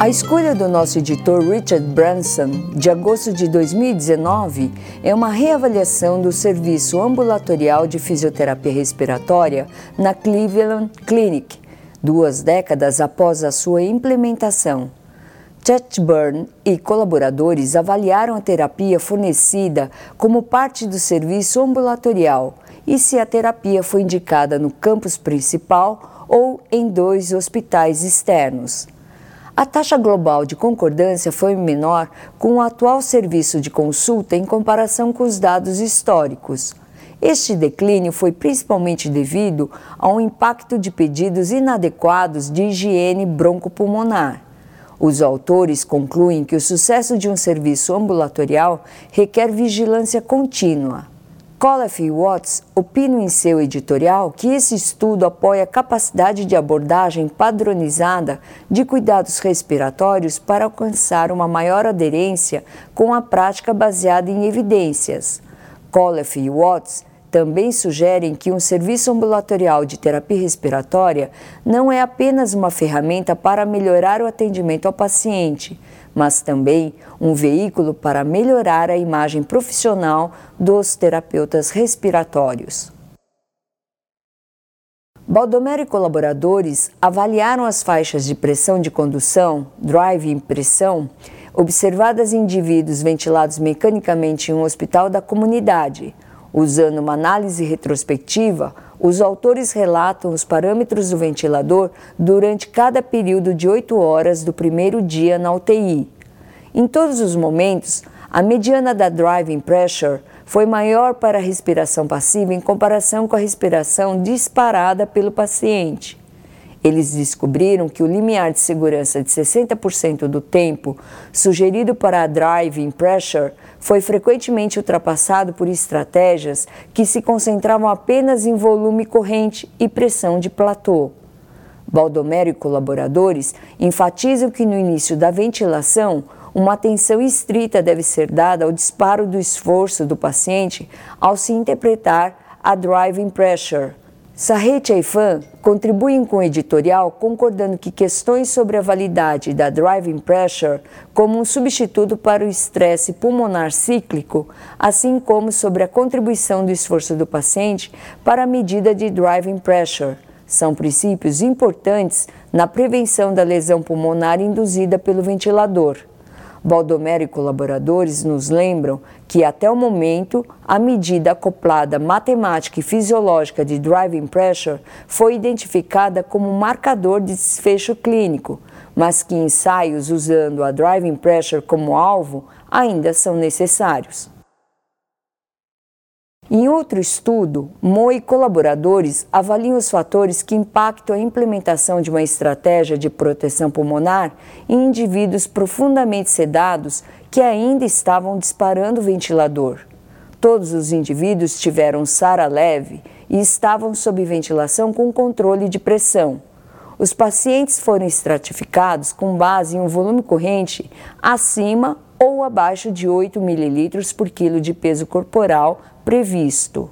A escolha do nosso editor Richard Branson, de agosto de 2019, é uma reavaliação do serviço ambulatorial de fisioterapia respiratória na Cleveland Clinic, duas décadas após a sua implementação. Chatburn e colaboradores avaliaram a terapia fornecida como parte do serviço ambulatorial e se a terapia foi indicada no campus principal ou em dois hospitais externos. A taxa global de concordância foi menor com o atual serviço de consulta em comparação com os dados históricos. Este declínio foi principalmente devido ao impacto de pedidos inadequados de higiene broncopulmonar. Os autores concluem que o sucesso de um serviço ambulatorial requer vigilância contínua. Colef e Watts opinam em seu editorial que esse estudo apoia a capacidade de abordagem padronizada de cuidados respiratórios para alcançar uma maior aderência com a prática baseada em evidências. Colef e Watts também sugerem que um serviço ambulatorial de terapia respiratória não é apenas uma ferramenta para melhorar o atendimento ao paciente, mas também um veículo para melhorar a imagem profissional dos terapeutas respiratórios. Baldomero e colaboradores avaliaram as faixas de pressão de condução, drive e pressão, observadas em indivíduos ventilados mecanicamente em um hospital da comunidade. Usando uma análise retrospectiva, os autores relatam os parâmetros do ventilador durante cada período de oito horas do primeiro dia na UTI. Em todos os momentos, a mediana da driving pressure foi maior para a respiração passiva em comparação com a respiração disparada pelo paciente. Eles descobriram que o limiar de segurança de 60% do tempo sugerido para a driving pressure foi frequentemente ultrapassado por estratégias que se concentravam apenas em volume corrente e pressão de platô. Baldomero e colaboradores enfatizam que no início da ventilação, uma atenção estrita deve ser dada ao disparo do esforço do paciente ao se interpretar a driving pressure Sarret e Fan contribuem com o editorial concordando que questões sobre a validade da driving pressure como um substituto para o estresse pulmonar cíclico, assim como sobre a contribuição do esforço do paciente para a medida de driving pressure, são princípios importantes na prevenção da lesão pulmonar induzida pelo ventilador. Baldomero e colaboradores nos lembram que, até o momento, a medida acoplada matemática e fisiológica de driving pressure foi identificada como marcador de desfecho clínico, mas que ensaios usando a driving pressure como alvo ainda são necessários. Em outro estudo, Mo e colaboradores avaliam os fatores que impactam a implementação de uma estratégia de proteção pulmonar em indivíduos profundamente sedados que ainda estavam disparando o ventilador. Todos os indivíduos tiveram SARA leve e estavam sob ventilação com controle de pressão. Os pacientes foram estratificados com base em um volume corrente acima ou abaixo de 8 ml por quilo de peso corporal previsto.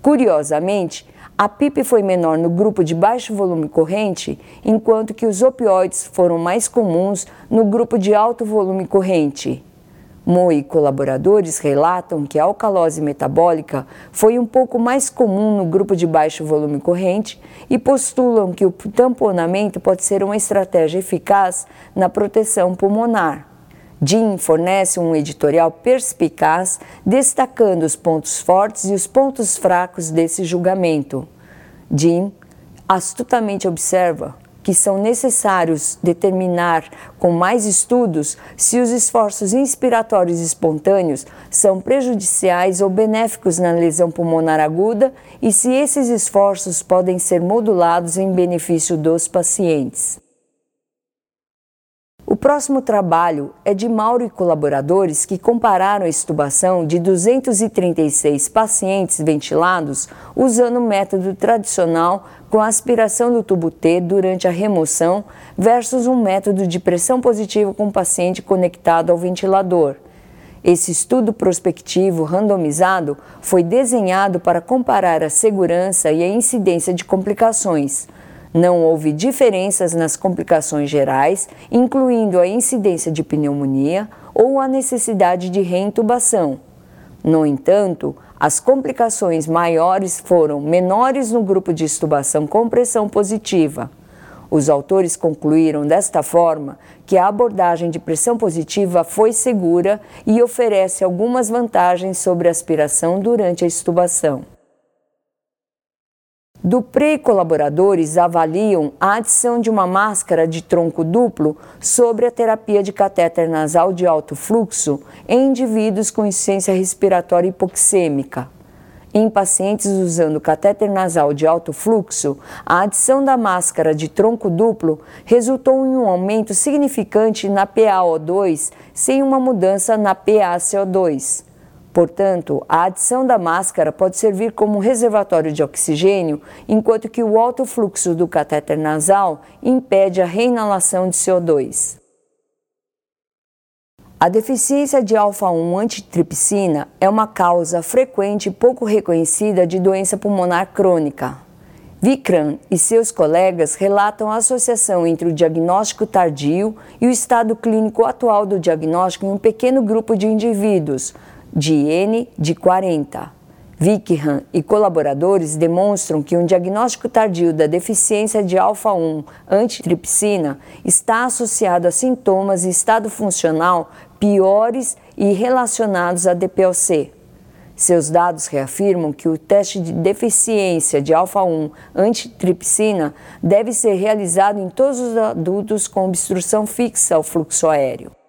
Curiosamente, a PIP foi menor no grupo de baixo volume corrente, enquanto que os opioides foram mais comuns no grupo de alto volume corrente. Mo e colaboradores relatam que a alcalose metabólica foi um pouco mais comum no grupo de baixo volume corrente e postulam que o tamponamento pode ser uma estratégia eficaz na proteção pulmonar. Jim fornece um editorial perspicaz destacando os pontos fortes e os pontos fracos desse julgamento. Jim astutamente observa que são necessários determinar com mais estudos se os esforços inspiratórios espontâneos são prejudiciais ou benéficos na lesão pulmonar aguda e se esses esforços podem ser modulados em benefício dos pacientes. O próximo trabalho é de Mauro e colaboradores que compararam a extubação de 236 pacientes ventilados usando o método tradicional com a aspiração do tubo T durante a remoção versus um método de pressão positiva com o paciente conectado ao ventilador. Esse estudo prospectivo randomizado foi desenhado para comparar a segurança e a incidência de complicações. Não houve diferenças nas complicações gerais, incluindo a incidência de pneumonia ou a necessidade de reintubação. No entanto, as complicações maiores foram menores no grupo de estubação com pressão positiva. Os autores concluíram desta forma que a abordagem de pressão positiva foi segura e oferece algumas vantagens sobre a aspiração durante a estubação. Dupré e colaboradores avaliam a adição de uma máscara de tronco duplo sobre a terapia de catéter nasal de alto fluxo em indivíduos com insuficiência respiratória hipoxêmica. Em pacientes usando catéter nasal de alto fluxo, a adição da máscara de tronco duplo resultou em um aumento significante na PaO2 sem uma mudança na PaCO2. Portanto, a adição da máscara pode servir como reservatório de oxigênio, enquanto que o alto fluxo do catéter nasal impede a reinalação de CO2. A deficiência de alfa-1 antitripsina é uma causa frequente e pouco reconhecida de doença pulmonar crônica. Vikram e seus colegas relatam a associação entre o diagnóstico tardio e o estado clínico atual do diagnóstico em um pequeno grupo de indivíduos, de N de 40. Vikram e colaboradores demonstram que um diagnóstico tardio da deficiência de alfa-1 antitripsina está associado a sintomas e estado funcional piores e relacionados à DPOC. Seus dados reafirmam que o teste de deficiência de alfa-1 antitripsina deve ser realizado em todos os adultos com obstrução fixa ao fluxo aéreo.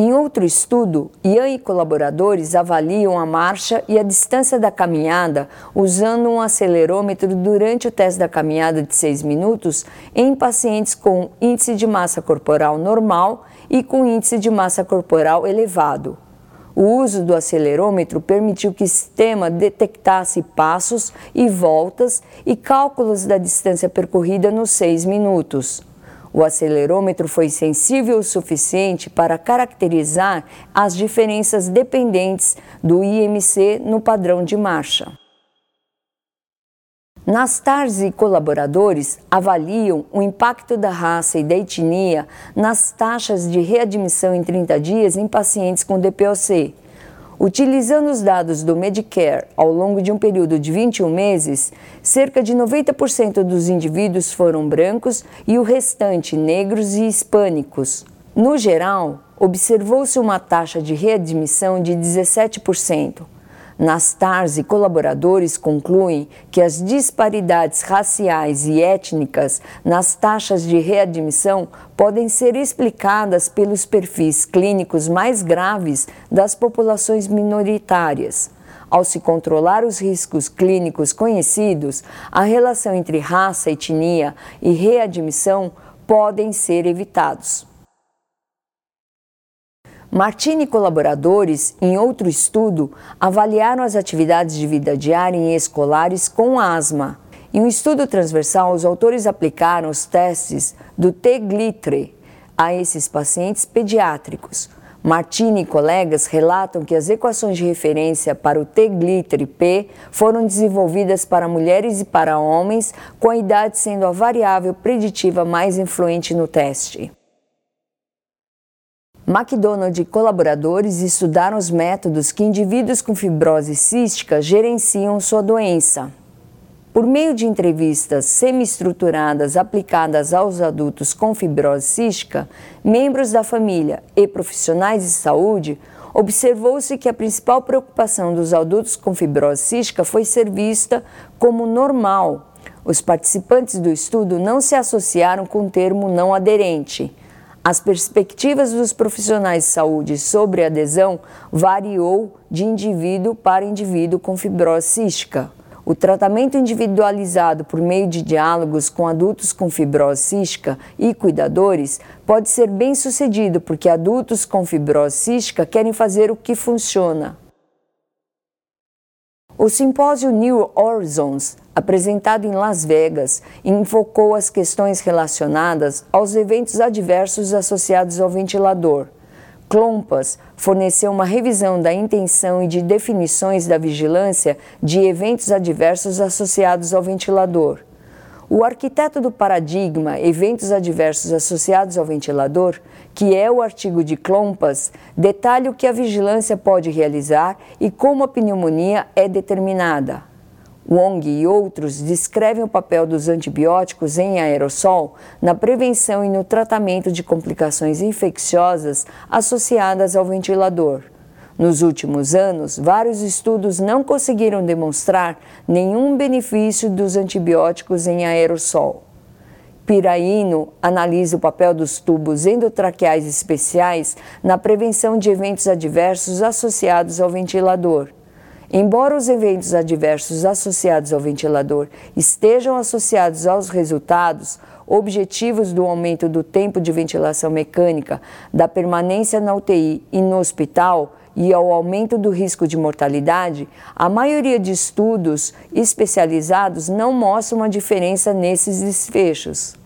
Em outro estudo, Ian e colaboradores avaliam a marcha e a distância da caminhada usando um acelerômetro durante o teste da caminhada de 6 minutos em pacientes com índice de massa corporal normal e com índice de massa corporal elevado. O uso do acelerômetro permitiu que o sistema detectasse passos e voltas e cálculos da distância percorrida nos 6 minutos. O acelerômetro foi sensível o suficiente para caracterizar as diferenças dependentes do IMC no padrão de marcha. Nastars e colaboradores avaliam o impacto da raça e da etnia nas taxas de readmissão em 30 dias em pacientes com DPOC. Utilizando os dados do Medicare ao longo de um período de 21 meses, cerca de 90% dos indivíduos foram brancos e o restante negros e hispânicos. No geral, observou-se uma taxa de readmissão de 17%. Nastars e colaboradores concluem que as disparidades raciais e étnicas nas taxas de readmissão podem ser explicadas pelos perfis clínicos mais graves das populações minoritárias. Ao se controlar os riscos clínicos conhecidos, a relação entre raça, etnia e readmissão podem ser evitados. Martini e colaboradores, em outro estudo, avaliaram as atividades de vida diária em escolares com asma. Em um estudo transversal, os autores aplicaram os testes do T-glitre a esses pacientes pediátricos. Martini e colegas relatam que as equações de referência para o T-glitre P foram desenvolvidas para mulheres e para homens, com a idade sendo a variável preditiva mais influente no teste. McDonald e colaboradores estudaram os métodos que indivíduos com fibrose cística gerenciam sua doença. Por meio de entrevistas semi-estruturadas aplicadas aos adultos com fibrose cística, membros da família e profissionais de saúde, observou-se que a principal preocupação dos adultos com fibrose cística foi ser vista como normal. Os participantes do estudo não se associaram com o termo não aderente. As perspectivas dos profissionais de saúde sobre adesão variou de indivíduo para indivíduo com fibrose cística. O tratamento individualizado por meio de diálogos com adultos com fibrose cística e cuidadores pode ser bem sucedido porque adultos com fibrose cística querem fazer o que funciona. O simpósio New Horizons, apresentado em Las Vegas, invocou as questões relacionadas aos eventos adversos associados ao ventilador. Clompas forneceu uma revisão da intenção e de definições da vigilância de eventos adversos associados ao ventilador. O arquiteto do paradigma Eventos Adversos Associados ao Ventilador, que é o artigo de Klompas, detalha o que a vigilância pode realizar e como a pneumonia é determinada. Wong e outros descrevem o papel dos antibióticos em aerossol na prevenção e no tratamento de complicações infecciosas associadas ao ventilador. Nos últimos anos, vários estudos não conseguiram demonstrar nenhum benefício dos antibióticos em aerossol. Piraíno analisa o papel dos tubos endotraqueais especiais na prevenção de eventos adversos associados ao ventilador. Embora os eventos adversos associados ao ventilador estejam associados aos resultados objetivos do aumento do tempo de ventilação mecânica, da permanência na UTI e no hospital, e ao aumento do risco de mortalidade, a maioria de estudos especializados não mostra uma diferença nesses desfechos.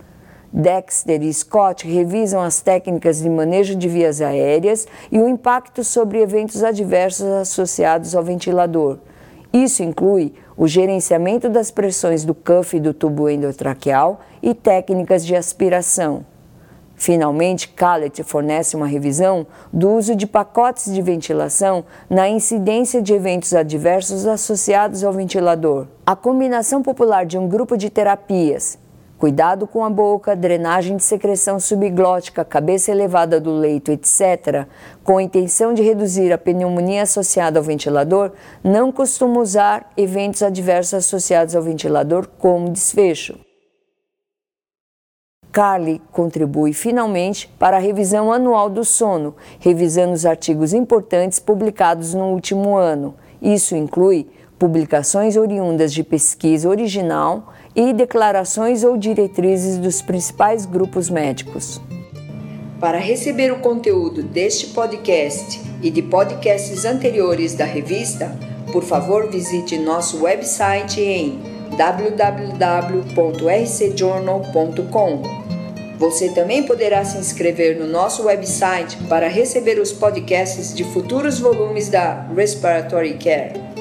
Dexter e Scott revisam as técnicas de manejo de vias aéreas e o impacto sobre eventos adversos associados ao ventilador. Isso inclui o gerenciamento das pressões do cuff e do tubo endotraqueal e técnicas de aspiração. Finalmente, Callet fornece uma revisão do uso de pacotes de ventilação na incidência de eventos adversos associados ao ventilador. A combinação popular de um grupo de terapias, cuidado com a boca, drenagem de secreção subglótica, cabeça elevada do leito, etc., com a intenção de reduzir a pneumonia associada ao ventilador, não costuma usar eventos adversos associados ao ventilador como desfecho. Carly contribui finalmente para a revisão anual do sono, revisando os artigos importantes publicados no último ano. Isso inclui publicações oriundas de pesquisa original e declarações ou diretrizes dos principais grupos médicos. Para receber o conteúdo deste podcast e de podcasts anteriores da revista, por favor visite nosso website em www.rcjournal.com. Você também poderá se inscrever no nosso website para receber os podcasts de futuros volumes da Respiratory Care.